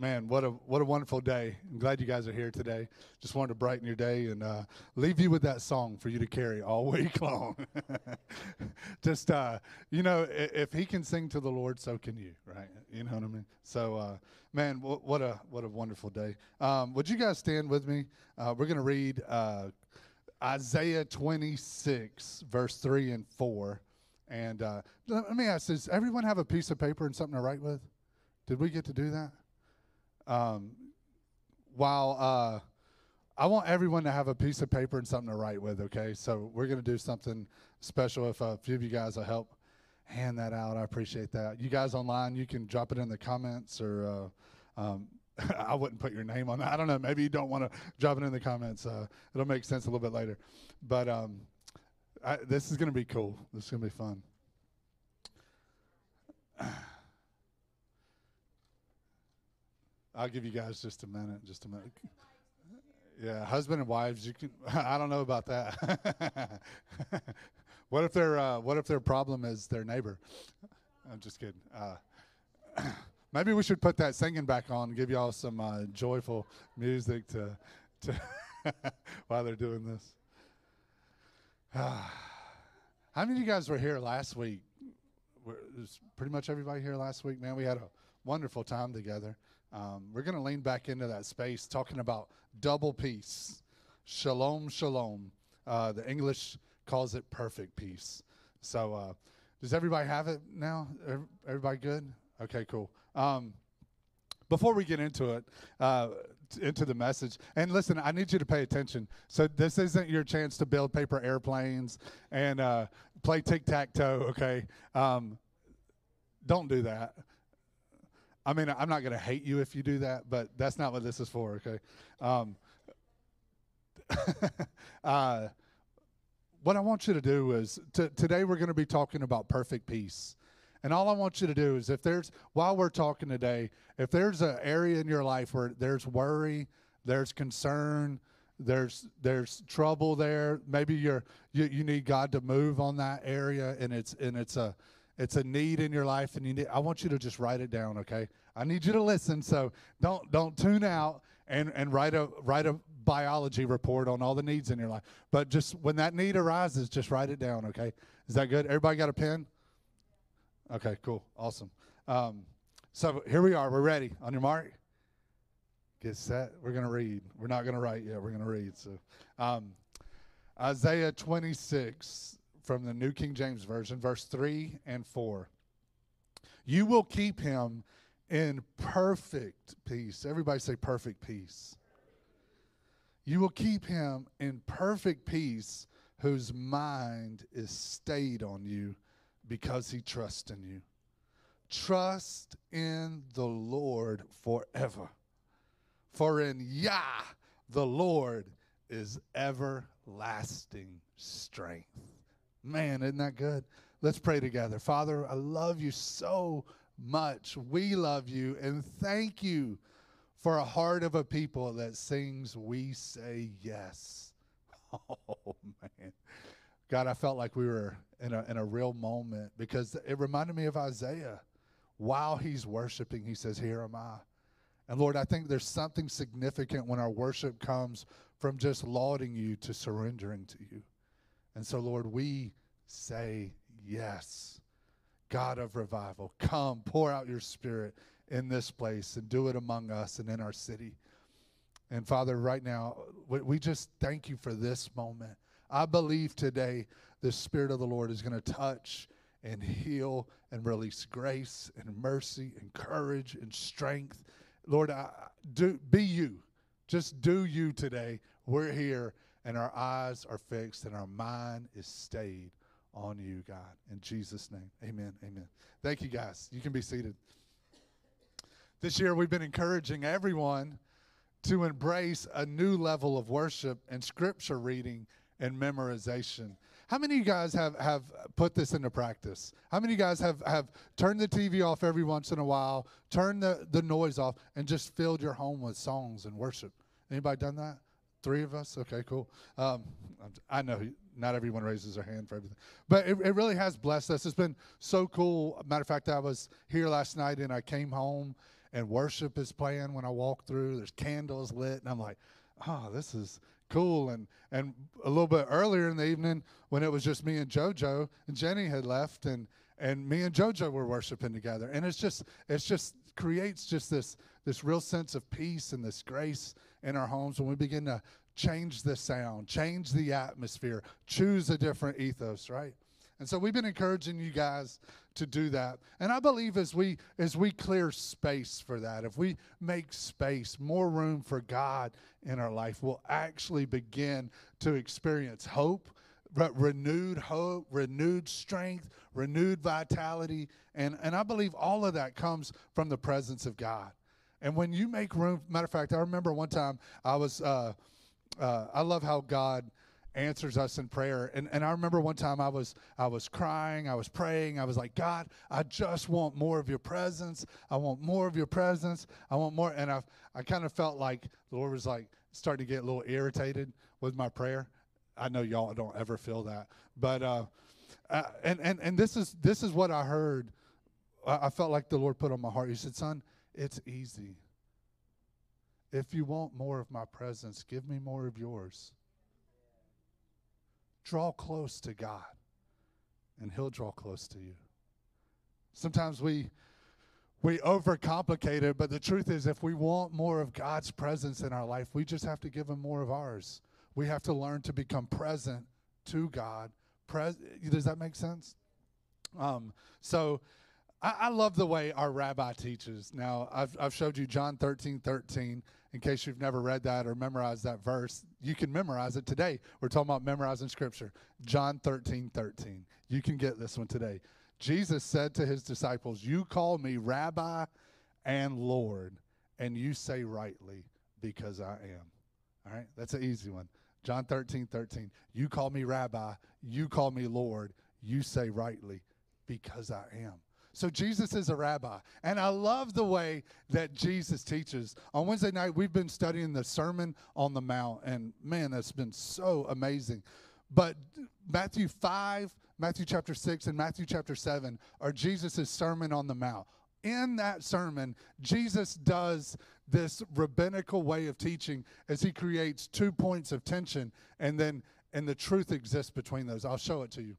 man, what a what a wonderful day! I'm glad you guys are here today. Just wanted to brighten your day and uh, leave you with that song for you to carry all week long. Just uh, you know, if, he can sing to the Lord, so can you, right? You know what I mean? So, uh, man, w- what a what a wonderful day! Um, would you guys stand with me? Uh, we're to read uh, Isaiah 26, verse three and four. And uh, let me ask: Does everyone have a piece of paper and something to write with? Did we get to do that? Um, while uh, I want everyone to have a piece of paper and something to write with, okay? So we're going to do something special. If a few of you guys will help hand that out, I appreciate that. You guys online, you can drop it in the comments or. Uh, um, I wouldn't put your name on that. I don't know. Maybe you don't want to drop it in the comments. Uh, it'll make sense a little bit later. But um, I, this is going to be cool. This is going to be fun. I'll give you guys just a minute. Just a minute. Yeah, husband and wives. You can. I don't know about that. what if their uh, What if their problem is their neighbor? I'm just kidding. Uh, maybe we should put that singing back on and give y'all some uh, joyful music to to while they're doing this. How many of you guys were here last week? Was pretty much everybody here last week, man. We had a wonderful time together. Um, we're going to lean back into that space talking about double peace. Shalom, shalom. Uh, the English calls it perfect peace. So, uh, does everybody have it now? Everybody good? Okay, cool. Um, before we get into it, uh, into the message, and listen, I need you to pay attention. So this isn't your chance to build paper airplanes and uh, play tic tac toe. Okay, um, don't do that. I mean, I'm not going to hate you if you do that, but that's not what this is for, okay? Um, uh, what I want you to do is t- today we're going to be talking about perfect peace. And all I want you to do is if there's, while we're talking today, if there's an area in your life where there's worry, there's concern, there's there's trouble there, maybe you're you, you need God to move on that area and it's and it's a it's a need in your life and you need, I want you to just write it down, okay? I need you to listen, so don't don't tune out and, and write a write a biology report on all the needs in your life. But just when that need arises, just write it down, okay? Is that good? Everybody got a pen? Okay, cool. Awesome. Um, so here we are. We're ready. On your mark. Get set. We're to read. We're not to write yet. We're to read. So um, Isaiah 26, from the New King James Version, verse 3 and 4. You will keep him in perfect peace. Everybody say perfect peace. You will keep him in perfect peace whose mind is stayed on you because he trusts in you. Trust in the Lord forever. For in Yah, the Lord is everlasting strength. Man, isn't that good? Let's pray together. Father, I love you so much. We love you and thank you for a heart of a people that sings, We Say Yes. Oh, man. God, I felt like we were in a, in a real moment because it reminded me of Isaiah. While he's worshiping, he says, Here am I. And Lord, I think there's something significant when our worship comes from just lauding you to surrendering to you. And so, Lord, we say yes. God of revival, come, pour out your spirit in this place and do it among us and in our city. And Father, right now, we just thank you for this moment. I believe today the Spirit of the Lord is going to touch and heal and release grace and mercy and courage and strength. Lord, I, do be you. Just do you today. We're here and our eyes are fixed and our mind is stayed on you, God. In Jesus' name, amen. Amen. Thank you, guys. You can be seated. This year, we've been encouraging everyone to embrace a new level of worship and scripture reading and memorization. How many of you guys have, have put this into practice? How many of you guys have, have turned the TV off every once in a while, turned the, the noise off, and just filled your home with songs and worship? Anybody done that? Three of us? Okay, cool. Um, I know not everyone raises their hand for everything, but it, it really has blessed us. It's been so cool. Matter of fact, I was here last night and I came home and worship is playing when I walk through. There's candles lit, and I'm like, oh, this is cool. And and a little bit earlier in the evening, when it was just me and JoJo, and Jenny had left, and and me and JoJo were worshiping together, and it's just it's just creates just this this real sense of peace and this grace in our homes when we begin to change the sound, change the atmosphere, choose a different ethos, right? And so we've been encouraging you guys to do that. And I believe as we as we clear space for that, if we make space, more room for God in our life, we'll actually begin to experience hope, renewed hope, renewed strength, renewed vitality, and and I believe all of that comes from the presence of God. And when you make room, matter of fact, I remember one time I was, uh, uh, I love how God answers us in prayer. And, and I remember one time I was I was crying, I was praying, I was like, God, I just want more of your presence. I want more of your presence. I want more. And I I kind of felt like the Lord was like starting to get a little irritated with my prayer. I know y'all don't ever feel that, but uh, uh, and and and this is this is what I heard. I, I felt like the Lord put on my heart. He said, "Son, it's easy. If you want more of my presence, give me more of yours." Draw close to God, and He'll draw close to you. Sometimes we we overcomplicate it, but the truth is, if we want more of God's presence in our life, we just have to give Him more of ours. We have to learn to become present to God. Pres- Does that make sense? Um, so I, I, love the way our rabbi teaches. Now, I've, I've showed you John 13 13 in case you've never read that or memorized that verse, you can memorize it today. We're talking about memorizing scripture. John 13, 13. You can get this one today. Jesus said to his disciples, You call me rabbi and Lord, and you say rightly, because I am. All right, that's an easy one. John 13, 13. You call me rabbi, you call me Lord, you say rightly, because I am. So Jesus is a rabbi. And I love the way that Jesus teaches. On Wednesday night, we've been studying the Sermon on the Mount. And man, that's been so amazing. But Matthew 5, Matthew chapter 6, and Matthew chapter 7 are Jesus' Sermon on the Mount. In that sermon, Jesus does this rabbinical way of teaching as he creates two points of tension and then and the truth exists between those. I'll show it to you.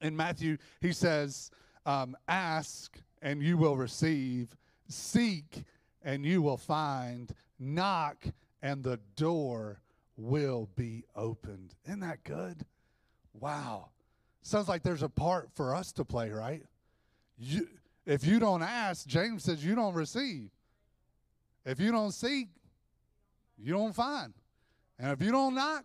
In Matthew, he says, um, ask and you will receive, seek and you will find, knock and the door will be opened. Isn't that good? Wow. Sounds like there's a part for us to play, right? You, if you don't ask, James says you don't receive. If you don't seek, you don't find. And if you don't knock,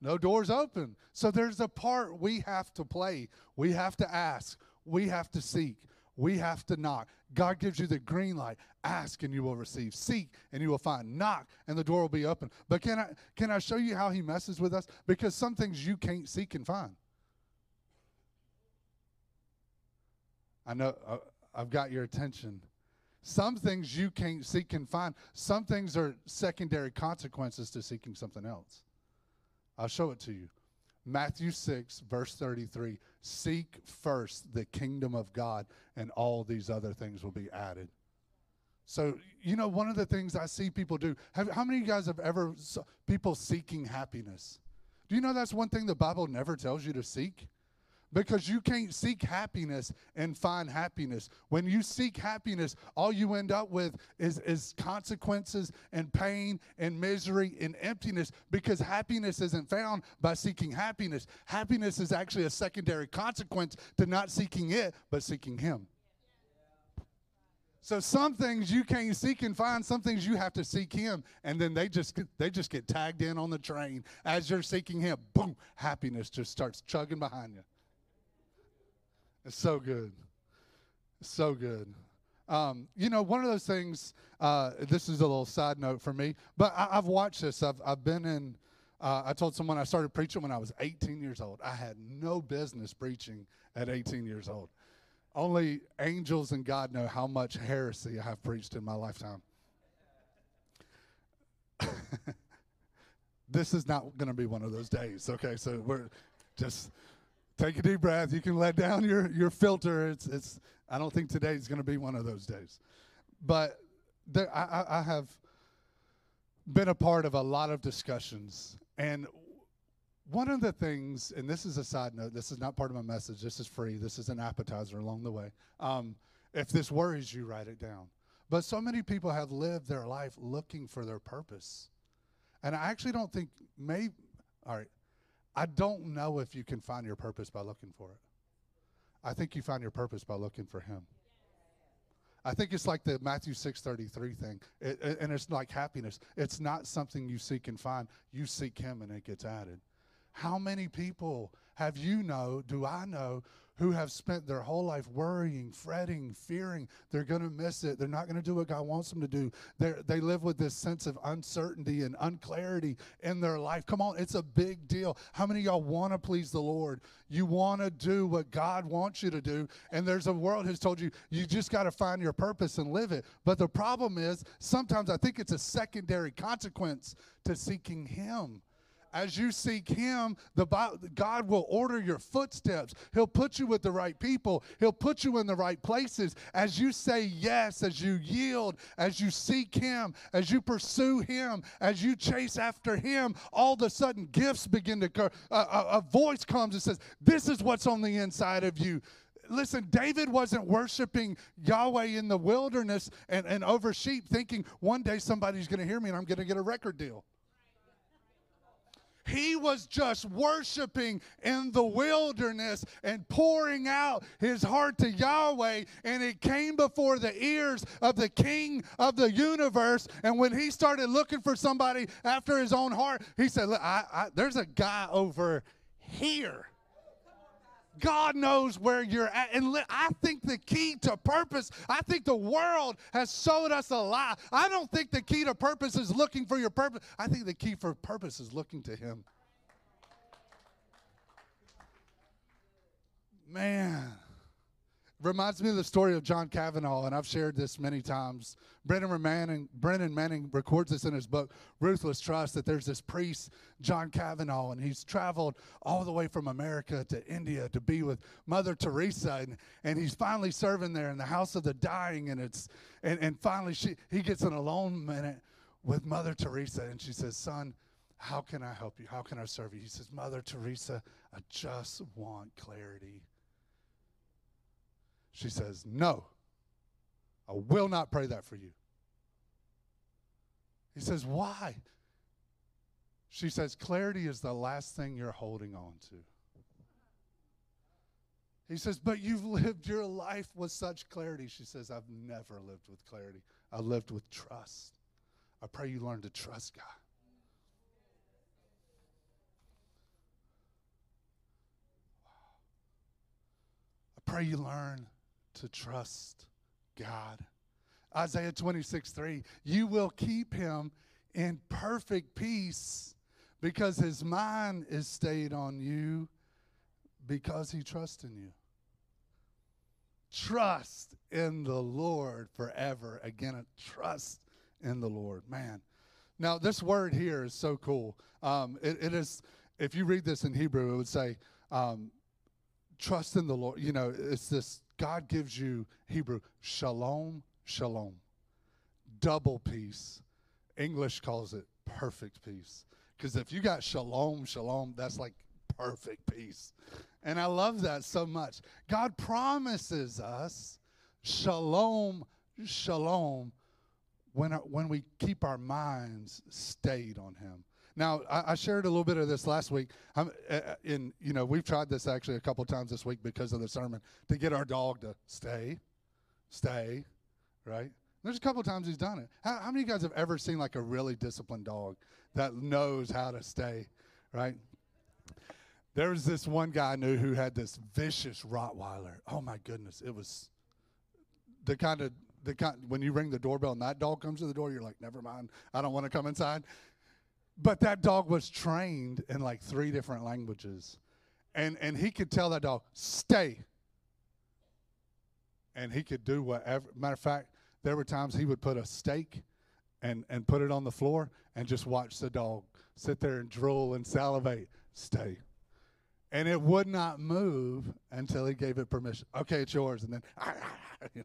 no doors open. So there's a part we have to play. We have to ask. We have to seek. We have to knock. God gives you the green light. Ask and you will receive. Seek and you will find. Knock and the door will be open. But can I can I show you how he messes with us? Because some things you can't seek and find. I know uh, I've got your attention. Some things you can't seek and find. Some things are secondary consequences to seeking something else. I'll show it to you. Matthew 6, verse 33 Seek first the kingdom of God, and all these other things will be added. So, you know, one of the things I see people do, have, how many of you guys have ever, people seeking happiness? Do you know that's one thing the Bible never tells you to seek? Because you can't seek happiness and find happiness. When you seek happiness, all you end up with is, is consequences and pain and misery and emptiness because happiness isn't found by seeking happiness. Happiness is actually a secondary consequence to not seeking it, but seeking Him. So some things you can't seek and find, some things you have to seek him, and then they just they just get tagged in on the train as you're seeking him. Boom, happiness just starts chugging behind you. It's so good. so good. Um, you know, one of those things, uh, this is a little side note for me, but I, have watched this. I've, I've been in, uh, I told someone I started preaching when I was 18 years old. I had no business preaching at 18 years old. Only angels and God know how much heresy I have preached in my lifetime. this is not going to be one of those days, okay? So we're just take a deep breath. You can let down your, your filter. It's, it's, I don't think today's going to be one of those days. but there, I, I have been a part of a lot of discussions, and one of the things, and this is a side note, this is not part of my message. This is free. This is an appetizer along the way. Um, if this worries you, write it down. But so many people have lived their life looking for their purpose. And I actually don't think, maybe, all right, I don't know if you can find your purpose by looking for it. I think you find your purpose by looking for Him. I think it's like the Matthew 6:33 thing. It, it, and it's like happiness. It's not something you seek and find. You seek him and it gets added. How many people have you know, do I know, who have spent their whole life worrying, fretting, fearing they're going to miss it. They're not going to do what God wants them to do. they they live with this sense of uncertainty and unclarity in their life. Come on, it's a big deal. How many y'all want to please the Lord? You want to do what God wants you to do. And there's a world has told you, you just got to find your purpose and live it. But the problem is, sometimes I think it's a secondary consequence to seeking Him as you seek Him, the God will order your footsteps. He'll put you with the right people. He'll put you in the right places. As you say yes, as you yield, as you seek Him, as you pursue Him, as you chase after Him, all of a sudden gifts begin to occur. A, a, a voice comes and says, This is what's on the inside of you listen, David wasn't worshiping Yahweh in the wilderness and, and over sheep, thinking one day somebody's going to hear me and I'm going to get a record deal. He was just worshiping in the wilderness and pouring out his heart to Yahweh, and it came before the ears of the King of the universe. And when he started looking for somebody after his own heart, he said, Look, I, I, there's a guy over here God knows where you're at. And I think the key to purpose, I think the world has sold us a lie. I don't think the key to purpose is looking for your purpose. I think the key for purpose is looking to Him. Man reminds me of the story of John Kavanaugh, and I've shared this many times. Brennan Manning, Brennan Manning records this in his book, Ruthless Trust, that there's this priest, John Kavanaugh, and he's traveled all the way from America to India to be with Mother Teresa, and, and he's finally serving there in the house of the dying, and it's and, and finally she he gets an alone minute with Mother Teresa, and she says, Son, how can I help you? How can I serve you? He says, Mother Teresa, I just want clarity. She says, No, I will not pray that for you. He says, Why? She says, Clarity is the last thing you're holding on to. He says, But you've lived your life with such clarity. She says, I've never lived with clarity. I lived with trust. I pray you learn to trust God. I pray you learn to trust God. Isaiah 26, 3, you will keep him in perfect peace because his mind is stayed on you because he trusts in you. Trust in the Lord forever. Again, trust in the Lord. Man. Now, this word here is so cool. Um, it, it is, if you read this in Hebrew, it would say, um, trust in the Lord. You know, it's this God gives you Hebrew shalom, shalom, double peace. English calls it perfect peace. Because if you got shalom, shalom, that's like perfect peace. And I love that so much. God promises us shalom, shalom when, when we keep our minds stayed on Him. Now, I, I, shared a little bit of this last week. I'm, uh, uh, in you know, we've tried this actually a couple times this week because of the sermon to get our dog to stay, stay, right? There's a couple times he's done it. How, how many of you guys have ever seen like a really disciplined dog that knows how to stay, right? There was this one guy I knew who had this vicious Rottweiler. Oh my goodness, it was the kind of the kind when you ring the doorbell and that dog comes to the door, you're like, never mind, I don't want to come inside. But that dog was trained in like three different languages. And, and he could tell that dog, stay. And he could do whatever. Matter of fact, there were times he would put a steak and, and put it on the floor and just watch the dog sit there and drool and salivate. Stay. And it would not move until he gave it permission. Okay, it's yours. And then,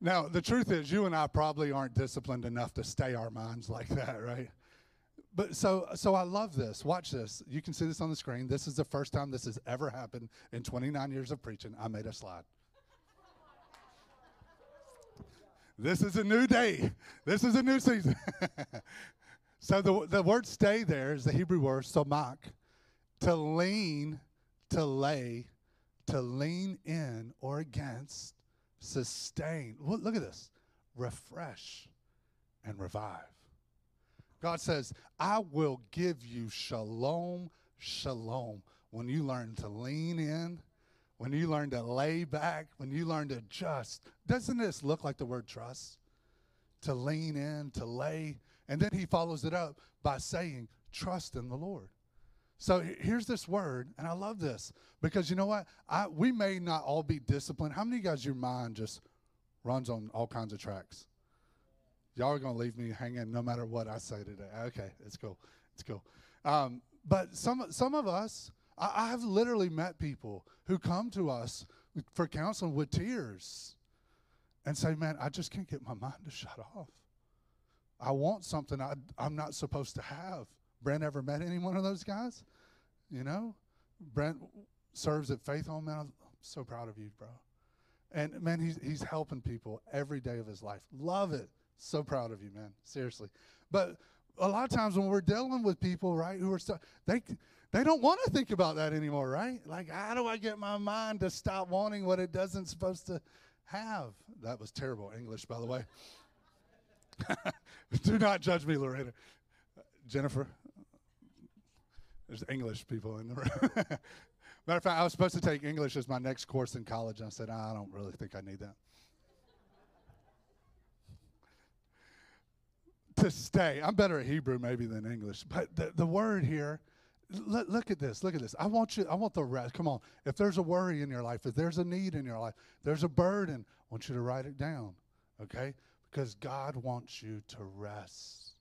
Now, the truth is, you and I probably aren't disciplined enough to stay our minds like that, right? But so, so I love this. Watch this. You can see this on the screen. This is the first time this has ever happened in 29 years of preaching. I made a slide. this is a new day. This is a new season. so the the word "stay" there is the Hebrew word "somak," to lean, to lay, to lean in or against, sustain. Look, look at this. Refresh and revive. God says, I will give you shalom, shalom. When you learn to lean in, when you learn to lay back, when you learn to just. Doesn't this look like the word trust? To lean in, to lay. And then he follows it up by saying, trust in the Lord. So here's this word, and I love this because you know what? I, we may not all be disciplined. How many of you guys, your mind just runs on all kinds of tracks? Y'all are going to leave me hanging no matter what I say today. Okay, it's cool. It's cool. Um, but some, some of us, I, I have literally met people who come to us for counseling with tears and say, Man, I just can't get my mind to shut off. I want something I, I'm not supposed to have. Brent ever met any one of those guys? You know, Brent serves at Faith Home. Man, I'm so proud of you, bro. And man, he's he's helping people every day of his life. Love it. So proud of you, man. Seriously. But a lot of times when we're dealing with people, right, who are stuck, they they don't want to think about that anymore, right? Like, how do I get my mind to stop wanting what it doesn't supposed to have? That was terrible English, by the way. do not judge me, Lorena. Jennifer, there's English people in the room. Matter of fact, I was supposed to take English as my next course in college, and I said, ah, I don't really think I need that. to stay. I'm better at Hebrew maybe than English, but the, the word here, look, look at this. Look at this. I want you. I want the rest. Come on. If there's a worry in your life, if there's a need in your life, there's a burden. I want you to write it down, okay? Because God wants you to rest,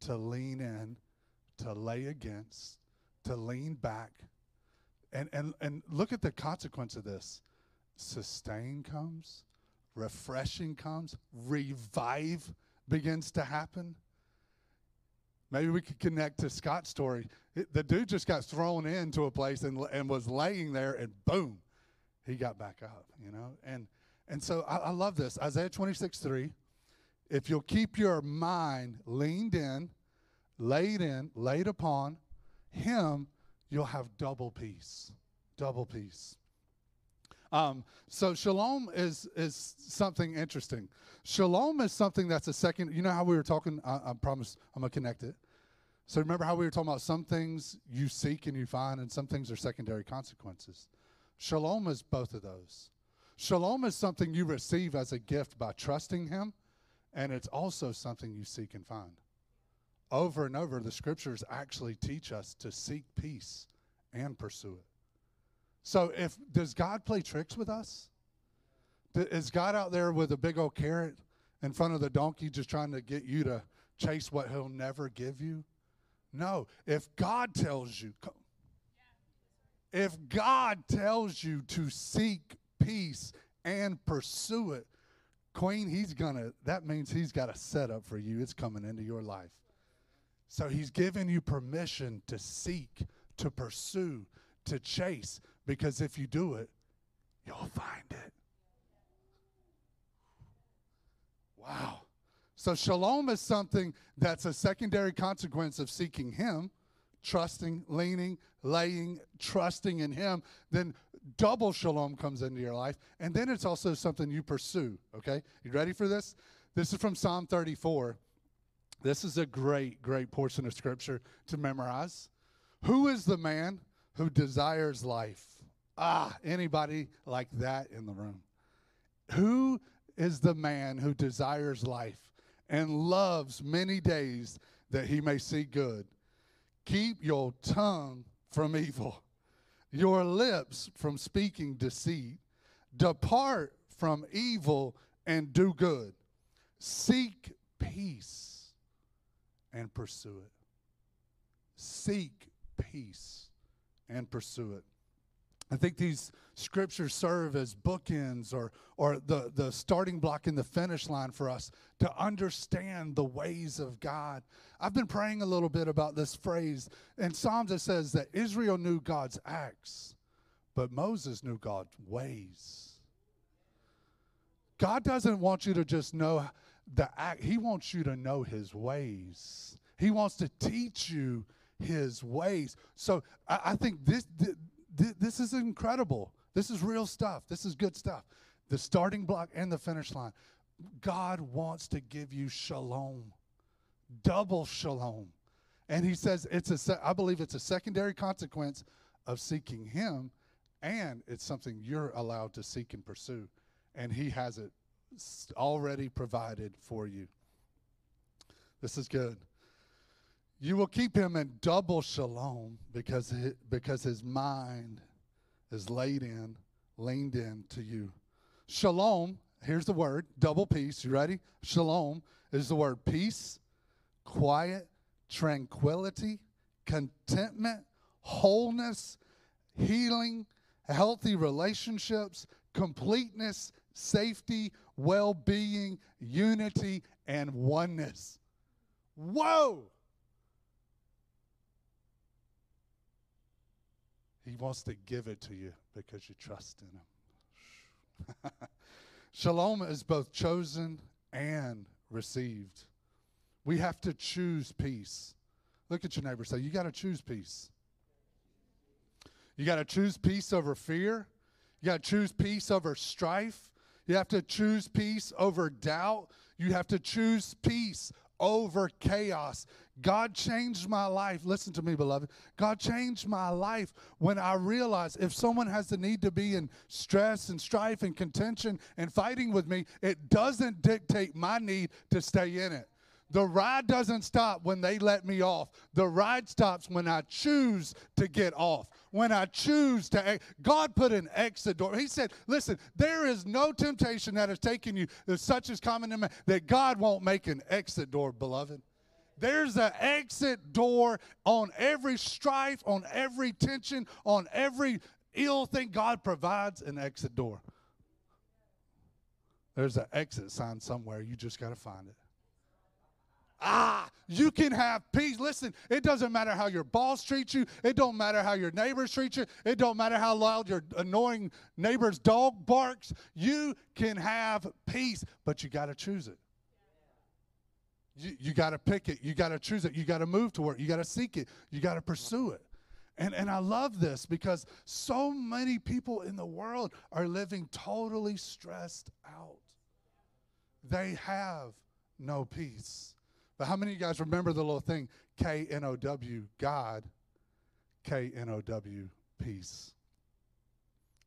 to lean in, to lay against, to lean back. And, and, and look at the consequence of this. Sustain comes, refreshing comes, revive begins to happen. Maybe we could connect to Scott's story. It, the dude just got thrown into a place and, and was laying there, and boom, he got back up, you know? And, and so I, I love this. Isaiah 26 3. If you'll keep your mind leaned in, laid in, laid upon, him, you'll have double peace. Double peace. Um, so shalom is is something interesting. Shalom is something that's a second. You know how we were talking. I, I promise I'm gonna connect it. So remember how we were talking about some things you seek and you find, and some things are secondary consequences. Shalom is both of those. Shalom is something you receive as a gift by trusting Him, and it's also something you seek and find over and over, the scriptures actually teach us to seek peace and pursue it. So, if does God play tricks with us? Is God out there with a big old carrot in front of the donkey just trying to get you to chase what he'll never give you? No. If God tells you, if God tells you to seek peace and pursue it, Queen, he's gonna, that means he's got a setup for you. It's coming into your life. So he's given you permission to seek, to pursue, to chase, because if you do it, you'll find it. Wow. So shalom is something that's a secondary consequence of seeking him, trusting, leaning, laying, trusting in him. Then double shalom comes into your life. And then it's also something you pursue. Okay? You ready for this? This is from Psalm 34. This is a great, great portion of scripture to memorize. Who is the man who desires life? Ah, anybody like that in the room? Who is the man who desires life and loves many days that he may see good? Keep your tongue from evil, your lips from speaking deceit. Depart from evil and do good. Seek peace and pursue it. Seek peace and pursue it. I think these scriptures serve as bookends or, or the, the starting block in the finish line for us to understand the ways of God. I've been praying a little bit about this phrase. In Psalms, it says that Israel knew God's acts, but Moses knew God's ways. God doesn't want you to just know the act, He wants you to know His ways. He wants to teach you His ways. So I, I think this, this, this is incredible. This is real stuff. This is good stuff. The starting block and the finish line. God wants to give you shalom, double shalom. And he says it's a, I believe it's a secondary consequence of seeking him, and it's something you're allowed to seek and pursue. And he has it already provided for you. This is good. You will keep him in double shalom because, because his mind is laid in, leaned in to you. Shalom, here's the word, double peace. You ready? Shalom is the word peace, quiet, tranquility, contentment, wholeness, healing, healthy relationships, completeness, safety, well being, unity, and oneness. Whoa! He wants to give it to you because you trust in Him. Shalom is both chosen and received. We have to choose peace. Look at your neighbor say, You got to choose peace. You got to choose peace over fear. You got to choose peace over strife. You have to choose peace over doubt. You have to choose peace over chaos. God changed my life. Listen to me, beloved. God changed my life when I realized if someone has the need to be in stress and strife and contention and fighting with me, it doesn't dictate my need to stay in it. The ride doesn't stop when they let me off. The ride stops when I choose to get off. When I choose to, God put an exit door. He said, Listen, there is no temptation that has taken you, such as common to man, that God won't make an exit door, beloved. There's an exit door on every strife, on every tension, on every ill thing. God provides an exit door. There's an exit sign somewhere. You just got to find it. Ah, you can have peace. Listen, it doesn't matter how your boss treats you. It don't matter how your neighbors treat you. It don't matter how loud your annoying neighbor's dog barks. You can have peace, but you got to choose it. You, you got to pick it. You got to choose it. You got to move toward it. You got to seek it. You got to pursue it. And, and I love this because so many people in the world are living totally stressed out. They have no peace. But how many of you guys remember the little thing K N O W, God, K N O W, peace?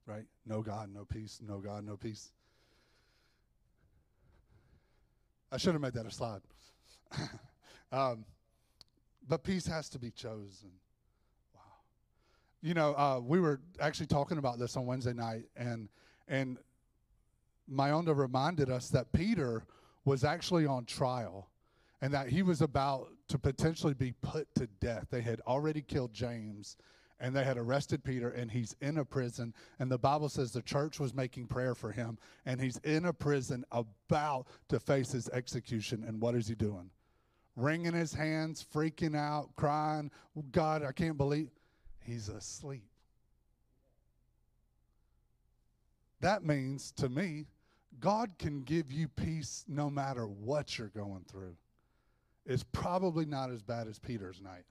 Right? No God, no peace. No God, no peace. I should have made that a slide. um, but peace has to be chosen. Wow. You know, uh, we were actually talking about this on Wednesday night, and and Mayonda reminded us that Peter was actually on trial and that he was about to potentially be put to death. They had already killed James and they had arrested Peter, and he's in a prison. And the Bible says the church was making prayer for him, and he's in a prison about to face his execution. And what is he doing? Wringing his hands, freaking out, crying, God, I can't believe he's asleep. That means to me, God can give you peace no matter what you're going through is probably not as bad as Peter's night.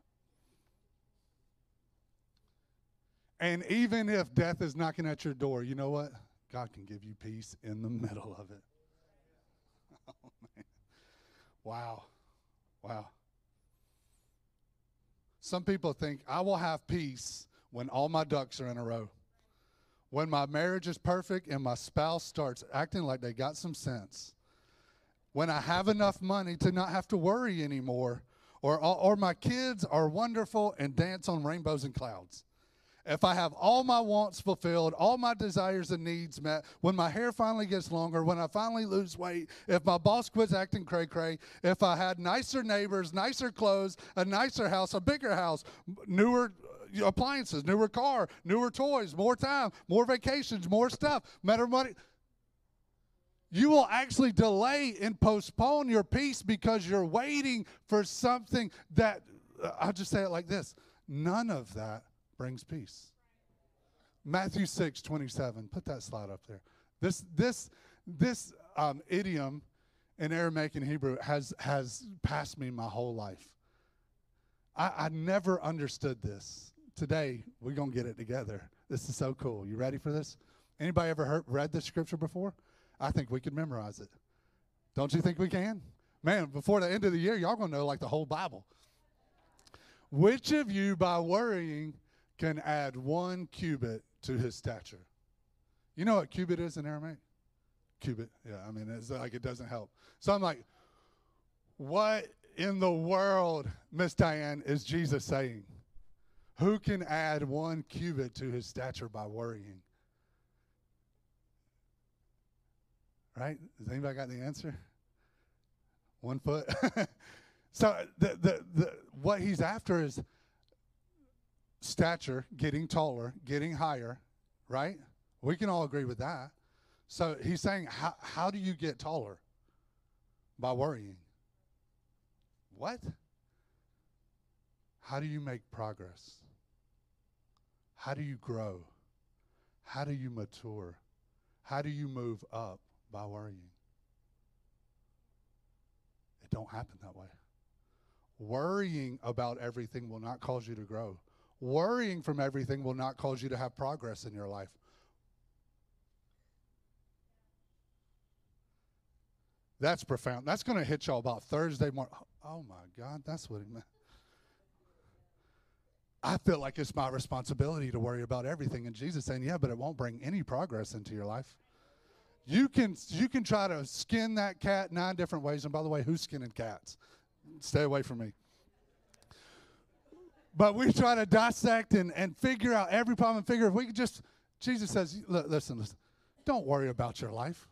And even if death is knocking at your door, you know what? God can give you peace in the middle of it. Oh, man. Wow. Wow. Some people think I will have peace when all my ducks are in a row. When my marriage is perfect and my spouse starts acting like they got some sense when I have enough money to not have to worry anymore, or, or my kids are wonderful and dance on rainbows and clouds. if I have all my wants fulfilled, all my desires and needs met, when my hair finally gets longer, when I finally lose weight, if my boss quits acting cray cray, if I had nicer neighbors, nicer clothes, a nicer house, a bigger house, newer uh, appliances, newer car, newer toys, more time, more vacations, more stuff, better money. You will actually delay and postpone your peace because you're waiting for something that, uh, I'll just say it like this none of that brings peace. Matthew 6, 27. Put that slide up there. This, this, this um, idiom in Aramaic and Hebrew has, has passed me my whole life. I, I never understood this. Today, we're going to get it together. This is so cool. You ready for this? Anybody ever heard, read this scripture before? I think we could memorize it. Don't you think we can? Man, before the end of the year, y'all to know like the whole Bible. Which of you, by worrying, can add one cubit to his stature. You know what cubit is in Aramaic? Cubit. Yeah, I mean, it's like it doesn't help. So I'm like, what in the world, Miss Diane, is Jesus saying? Who can add one cubit to his stature by worrying? Right? Has anybody got the answer? One foot? so the, the, the, what he's after is stature, getting taller, getting higher, right? We can all agree with that. So he's saying, how, how do you get taller? By worrying. What? How do you make progress? How do you grow? How do you mature? How do you move up by worrying? It don't happen that way. Worrying about everything will not cause you to grow. Worrying from everything will not cause you to have progress in your life. That's profound. That's going to hit y'all about Thursday morning. Oh my God, that's what it meant. I feel like it's my responsibility to worry about everything. And Jesus saying, Yeah, but it won't bring any progress into your life. You can you can try to skin that cat nine different ways. And by the way, who's skinning cats? Stay away from me. But we try to dissect and, and figure out every problem and figure if we could just, Jesus says, listen, listen, don't worry about your life.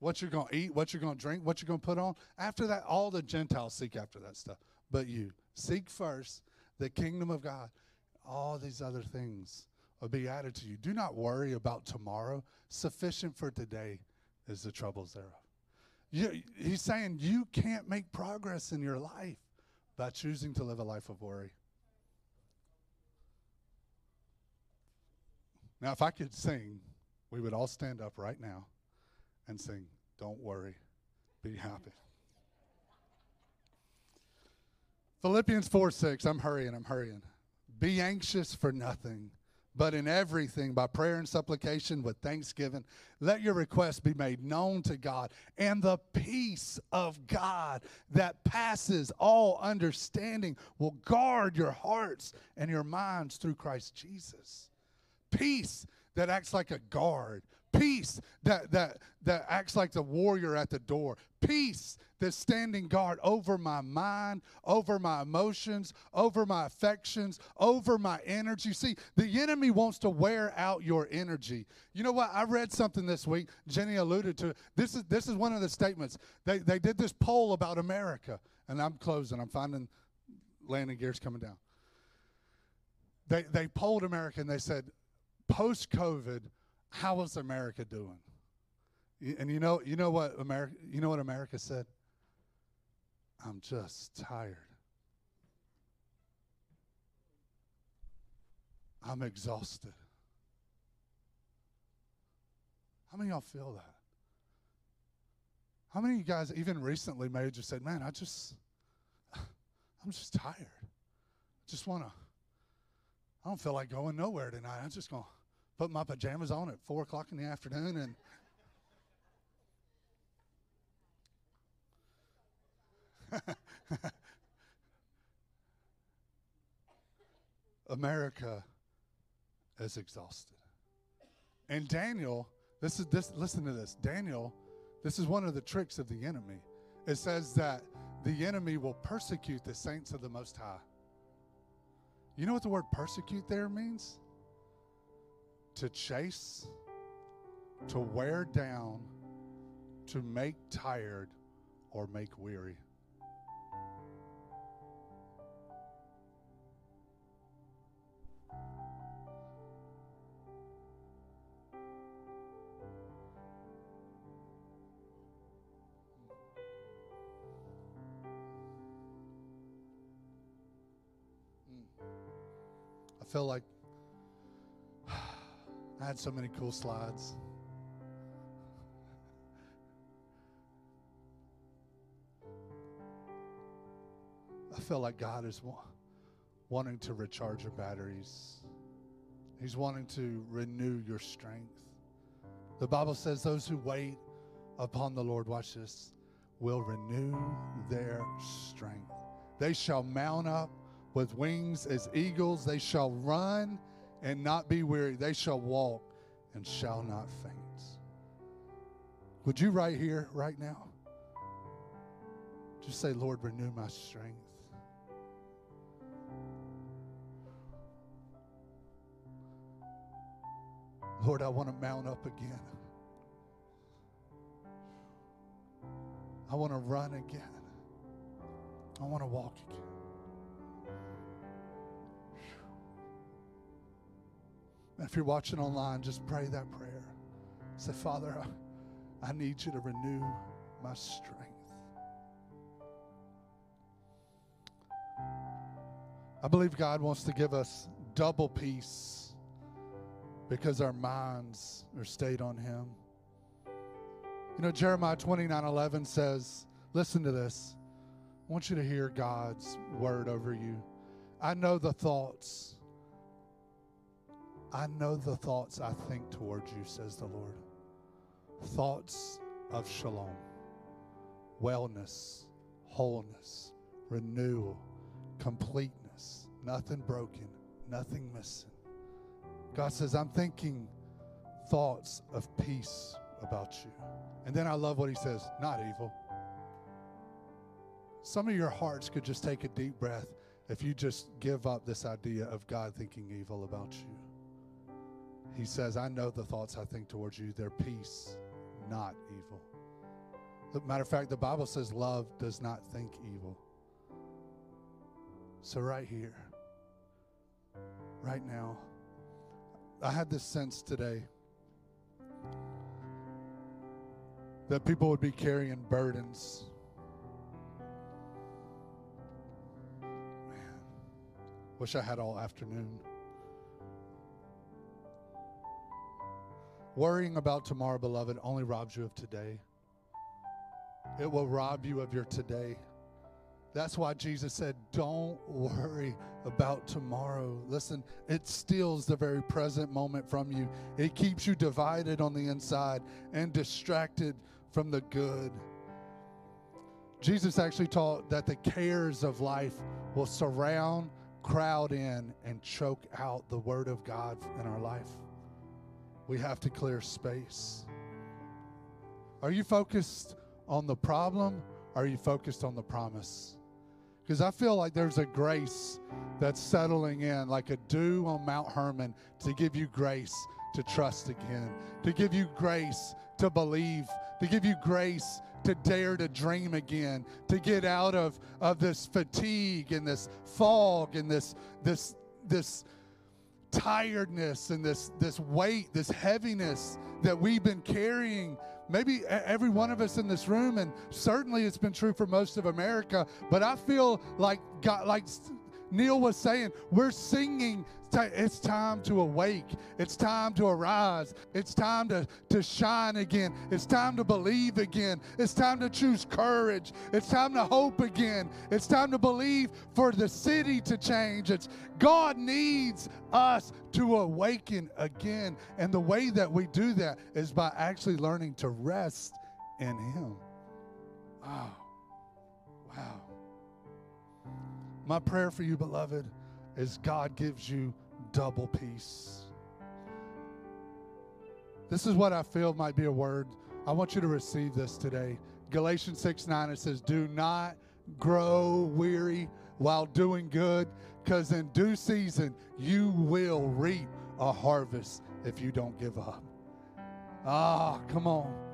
What you're going to eat, what you're going to drink, what you're going to put on. After that, all the Gentiles seek after that stuff. But you seek first the kingdom of God. All these other things will be added to you. Do not worry about tomorrow. Sufficient for today is the troubles thereof. You, he's saying you can't make progress in your life by choosing to live a life of worry. Now, if I could sing, we would all stand up right now and sing, Don't worry, be happy. Philippians 4 6, I'm hurrying, I'm hurrying. Be anxious for nothing, but in everything, by prayer and supplication with thanksgiving, let your requests be made known to God. And the peace of God that passes all understanding will guard your hearts and your minds through Christ Jesus peace that acts like a guard, peace that, that, that acts like the warrior at the door, peace that's standing guard over my mind, over my emotions, over my affections, over my energy. See, the enemy wants to wear out your energy. You know what? I read something this week. Jenny alluded to. This is this is one of the statements. They they did this poll about America, and I'm closing. I'm finding landing gears coming down. They they polled America and they said post COVID, how is America doing? And you know, you know what America, you know what America said? I'm just tired. I'm exhausted. How many of y'all feel that? How many of you guys even recently have just said, Man, I just I'm just tired. I just wanna I don't feel like going nowhere tonight. I'm just gonna put my pajamas on at four o'clock in the afternoon and America is exhausted. And Daniel, this is this listen to this. Daniel, this is one of the tricks of the enemy. It says that the enemy will persecute the saints of the most high. You know what the word persecute there means? To chase, to wear down, to make tired, or make weary. Mm. I feel like I had so many cool slides. I feel like God is wa- wanting to recharge your batteries. He's wanting to renew your strength. The Bible says those who wait upon the Lord, watch this, will renew their strength. They shall mount up with wings as eagles. They shall run and not be weary. They shall walk and shall not faint. Would you right here, right now, just say, Lord, renew my strength? Lord, I want to mount up again. I want to run again. I want to walk again. And if you're watching online, just pray that prayer. Say, Father, I, I need you to renew my strength. I believe God wants to give us double peace because our minds are stayed on Him. You know, Jeremiah 29 11 says, Listen to this. I want you to hear God's word over you. I know the thoughts. I know the thoughts I think towards you, says the Lord. Thoughts of shalom, wellness, wholeness, renewal, completeness, nothing broken, nothing missing. God says, I'm thinking thoughts of peace about you. And then I love what he says, not evil. Some of your hearts could just take a deep breath if you just give up this idea of God thinking evil about you. He says, I know the thoughts I think towards you. They're peace, not evil. Matter of fact, the Bible says love does not think evil. So, right here, right now, I had this sense today that people would be carrying burdens. Man, wish I had all afternoon. Worrying about tomorrow, beloved, only robs you of today. It will rob you of your today. That's why Jesus said, Don't worry about tomorrow. Listen, it steals the very present moment from you. It keeps you divided on the inside and distracted from the good. Jesus actually taught that the cares of life will surround, crowd in, and choke out the Word of God in our life. We have to clear space. Are you focused on the problem? Or are you focused on the promise? Because I feel like there's a grace that's settling in, like a dew on Mount Hermon, to give you grace to trust again, to give you grace to believe, to give you grace to dare to dream again, to get out of, of this fatigue and this fog and this this this tiredness and this this weight, this heaviness that we've been carrying. Maybe every one of us in this room, and certainly it's been true for most of America. But I feel like God, like Neil was saying, we're singing. It's time to awake. It's time to arise. It's time to, to shine again. It's time to believe again. It's time to choose courage. It's time to hope again. It's time to believe for the city to change. It's God needs us to awaken again. And the way that we do that is by actually learning to rest in Him. Wow. Wow. My prayer for you, beloved, is God gives you double peace. This is what I feel might be a word. I want you to receive this today. Galatians 6 9, it says, Do not grow weary while doing good, because in due season you will reap a harvest if you don't give up. Ah, come on.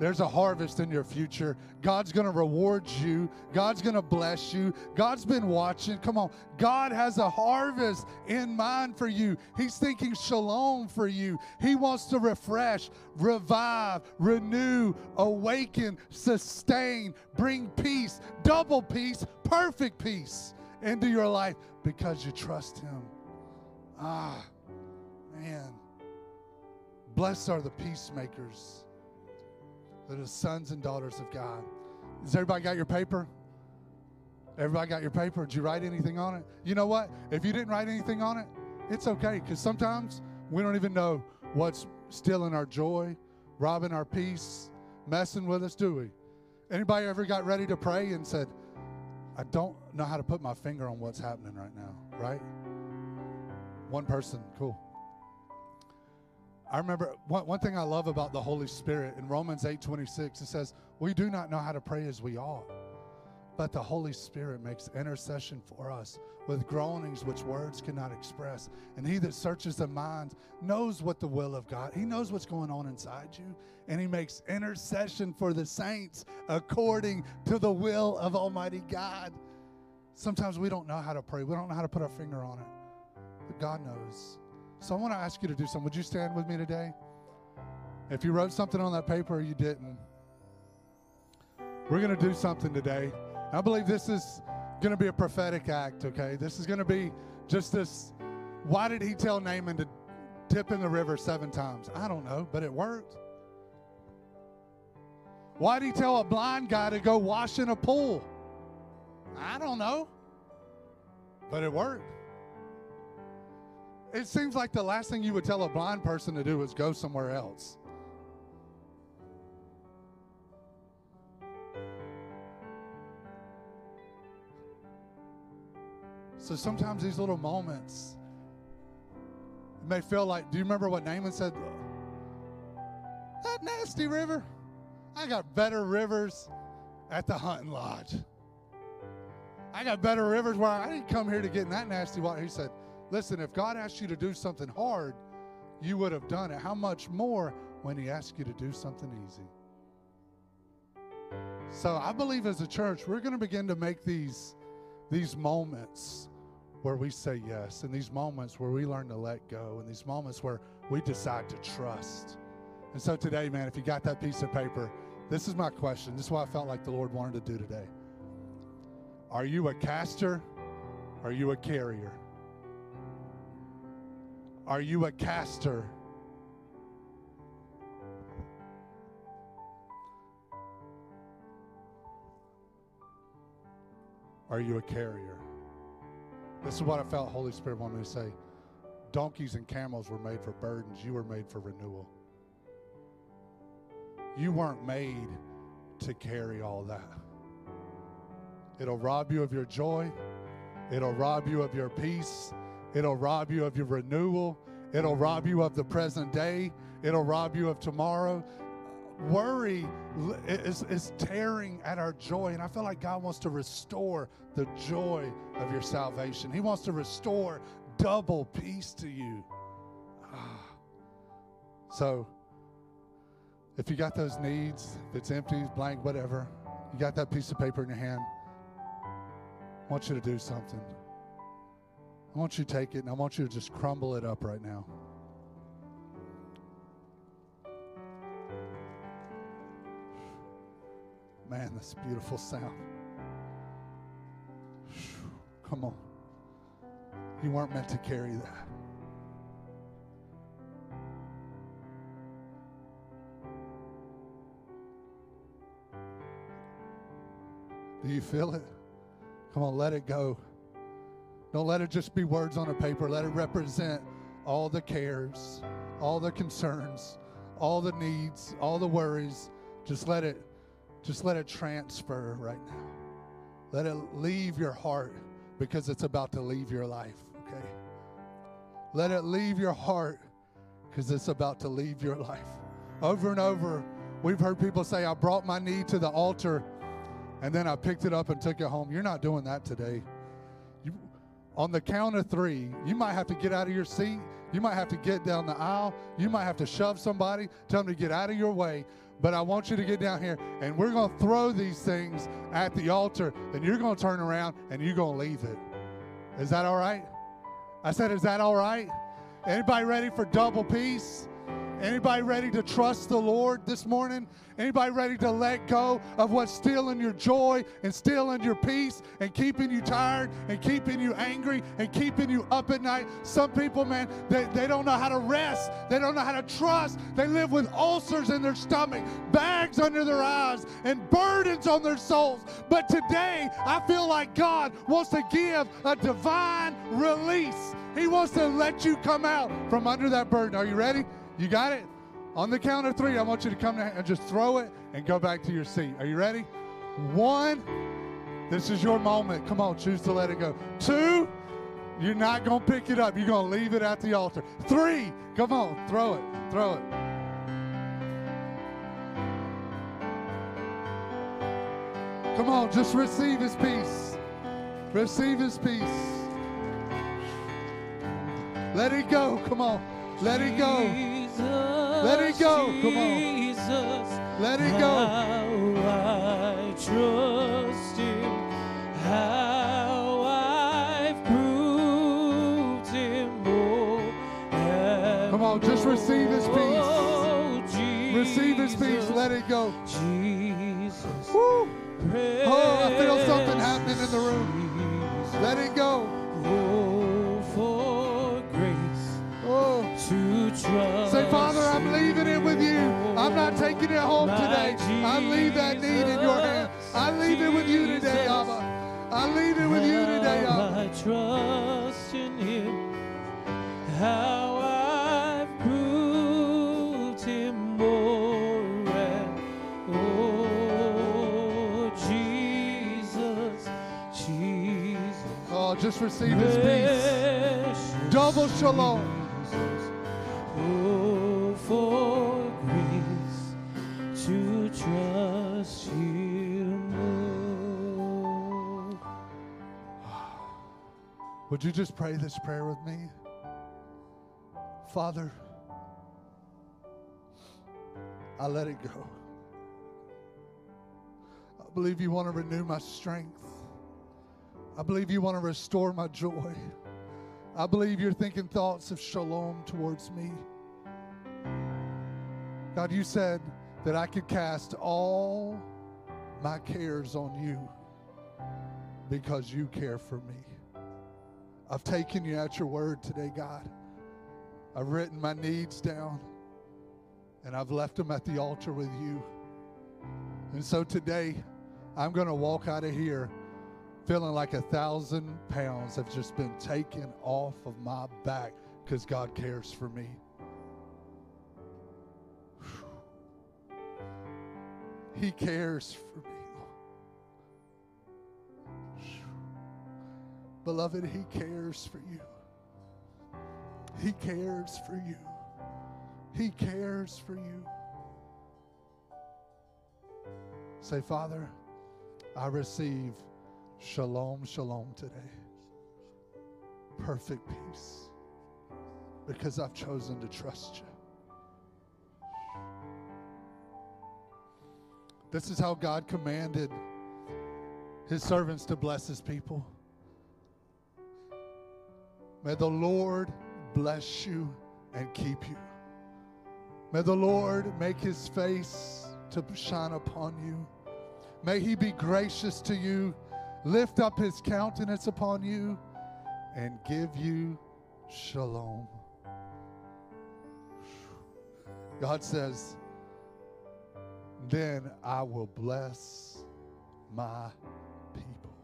There's a harvest in your future. God's going to reward you. God's going to bless you. God's been watching. Come on. God has a harvest in mind for you. He's thinking shalom for you. He wants to refresh, revive, renew, awaken, sustain, bring peace, double peace, perfect peace into your life because you trust Him. Ah, man. Blessed are the peacemakers that are sons and daughters of God. Has everybody got your paper? Everybody got your paper? Did you write anything on it? You know what? If you didn't write anything on it, it's okay because sometimes we don't even know what's stealing our joy, robbing our peace, messing with us, do we? Anybody ever got ready to pray and said, I don't know how to put my finger on what's happening right now, right? One person, cool. I remember one, one thing I love about the Holy Spirit in Romans 8 26, it says, We do not know how to pray as we ought, but the Holy Spirit makes intercession for us with groanings which words cannot express. And he that searches the minds knows what the will of God. He knows what's going on inside you, and he makes intercession for the saints according to the will of Almighty God. Sometimes we don't know how to pray. We don't know how to put our finger on it. But God knows. So I want to ask you to do something. Would you stand with me today? If you wrote something on that paper or you didn't, we're going to do something today. I believe this is going to be a prophetic act, okay? This is going to be just this. Why did he tell Naaman to dip in the river seven times? I don't know, but it worked. Why did he tell a blind guy to go wash in a pool? I don't know, but it worked. It seems like the last thing you would tell a blind person to do is go somewhere else. So sometimes these little moments may feel like, do you remember what Naaman said? That nasty river. I got better rivers at the hunting lodge. I got better rivers where I didn't come here to get in that nasty water. He said, Listen, if God asked you to do something hard, you would have done it. How much more when He asked you to do something easy? So I believe as a church, we're going to begin to make these, these moments where we say yes, and these moments where we learn to let go, and these moments where we decide to trust. And so today, man, if you got that piece of paper, this is my question. This is what I felt like the Lord wanted to do today. Are you a caster? Are you a carrier? Are you a caster? Are you a carrier? This is what I felt Holy Spirit wanted me to say. Donkeys and camels were made for burdens. You were made for renewal. You weren't made to carry all that. It'll rob you of your joy. It'll rob you of your peace. It'll rob you of your renewal. It'll rob you of the present day. It'll rob you of tomorrow. Worry is, is tearing at our joy. And I feel like God wants to restore the joy of your salvation. He wants to restore double peace to you. Ah. So, if you got those needs, if it's empty, blank, whatever, you got that piece of paper in your hand, I want you to do something. I want you to take it and I want you to just crumble it up right now. Man, this beautiful sound. Come on. You weren't meant to carry that. Do you feel it? Come on, let it go. Don't let it just be words on a paper. Let it represent all the cares, all the concerns, all the needs, all the worries. Just let it just let it transfer right now. Let it leave your heart because it's about to leave your life, okay? Let it leave your heart because it's about to leave your life. Over and over, we've heard people say, I brought my need to the altar and then I picked it up and took it home. You're not doing that today. On the count of three, you might have to get out of your seat, You might have to get down the aisle. You might have to shove somebody, tell them to get out of your way. But I want you to get down here and we're going to throw these things at the altar and you're going to turn around and you're going to leave it. Is that all right? I said, Is that all right? Anybody ready for double peace? Anybody ready to trust the Lord this morning? Anybody ready to let go of what's stealing your joy and stealing your peace and keeping you tired and keeping you angry and keeping you up at night? Some people, man, they, they don't know how to rest. They don't know how to trust. They live with ulcers in their stomach, bags under their eyes, and burdens on their souls. But today, I feel like God wants to give a divine release. He wants to let you come out from under that burden. Are you ready? You got it? On the count of three, I want you to come and just throw it and go back to your seat. Are you ready? One, this is your moment. Come on, choose to let it go. Two, you're not going to pick it up. You're going to leave it at the altar. Three, come on, throw it, throw it. Come on, just receive his peace. Receive his peace. Let it go. Come on. Let it go. Let it go. Come on. Let it go. How I trust Him. How I've proved Him more. Come on, just receive His peace. Oh, Receive His peace. Let it go. Jesus. Woo. Oh, I feel something happening in the room. Let it go. Oh, Say, Father, I'm leaving it with you. I'm not taking it home today. I leave that need in your hand. I leave it with you today, Abba. I leave it with you today, Abba. I trust in Him. How I've proved Him more. And, oh, Jesus, Jesus. Oh, just receive His peace. Double shalom. To trust more. Would you just pray this prayer with me? Father, I let it go. I believe you want to renew my strength. I believe you want to restore my joy. I believe you're thinking thoughts of shalom towards me. God, you said that I could cast all my cares on you because you care for me. I've taken you at your word today, God. I've written my needs down and I've left them at the altar with you. And so today, I'm going to walk out of here feeling like a thousand pounds have just been taken off of my back because God cares for me. He cares for me. Beloved, He cares for you. He cares for you. He cares for you. Say, Father, I receive shalom, shalom today. Perfect peace. Because I've chosen to trust you. This is how God commanded his servants to bless his people. May the Lord bless you and keep you. May the Lord make his face to shine upon you. May he be gracious to you, lift up his countenance upon you, and give you shalom. God says, then I will bless my people.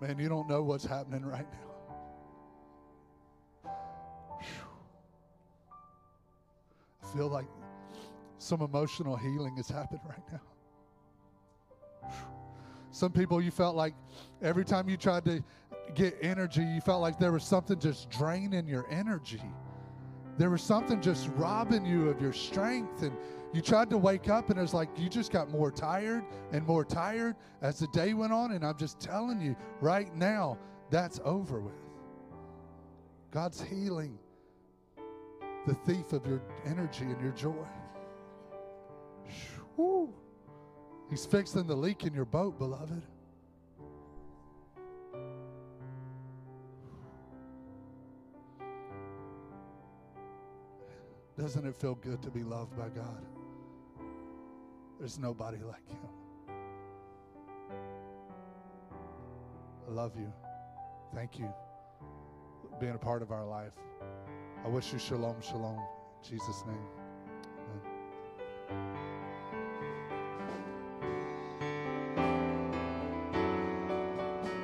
Man, you don't know what's happening right now. I feel like some emotional healing has happened right now. Some people, you felt like every time you tried to get energy, you felt like there was something just draining your energy. There was something just robbing you of your strength, and You tried to wake up, and it's like you just got more tired and more tired as the day went on. And I'm just telling you right now, that's over with. God's healing the thief of your energy and your joy. Woo. He's fixing the leak in your boat, beloved. Doesn't it feel good to be loved by God? There's nobody like Him. I love you. Thank you for being a part of our life. I wish you shalom, shalom. In Jesus' name. Amen.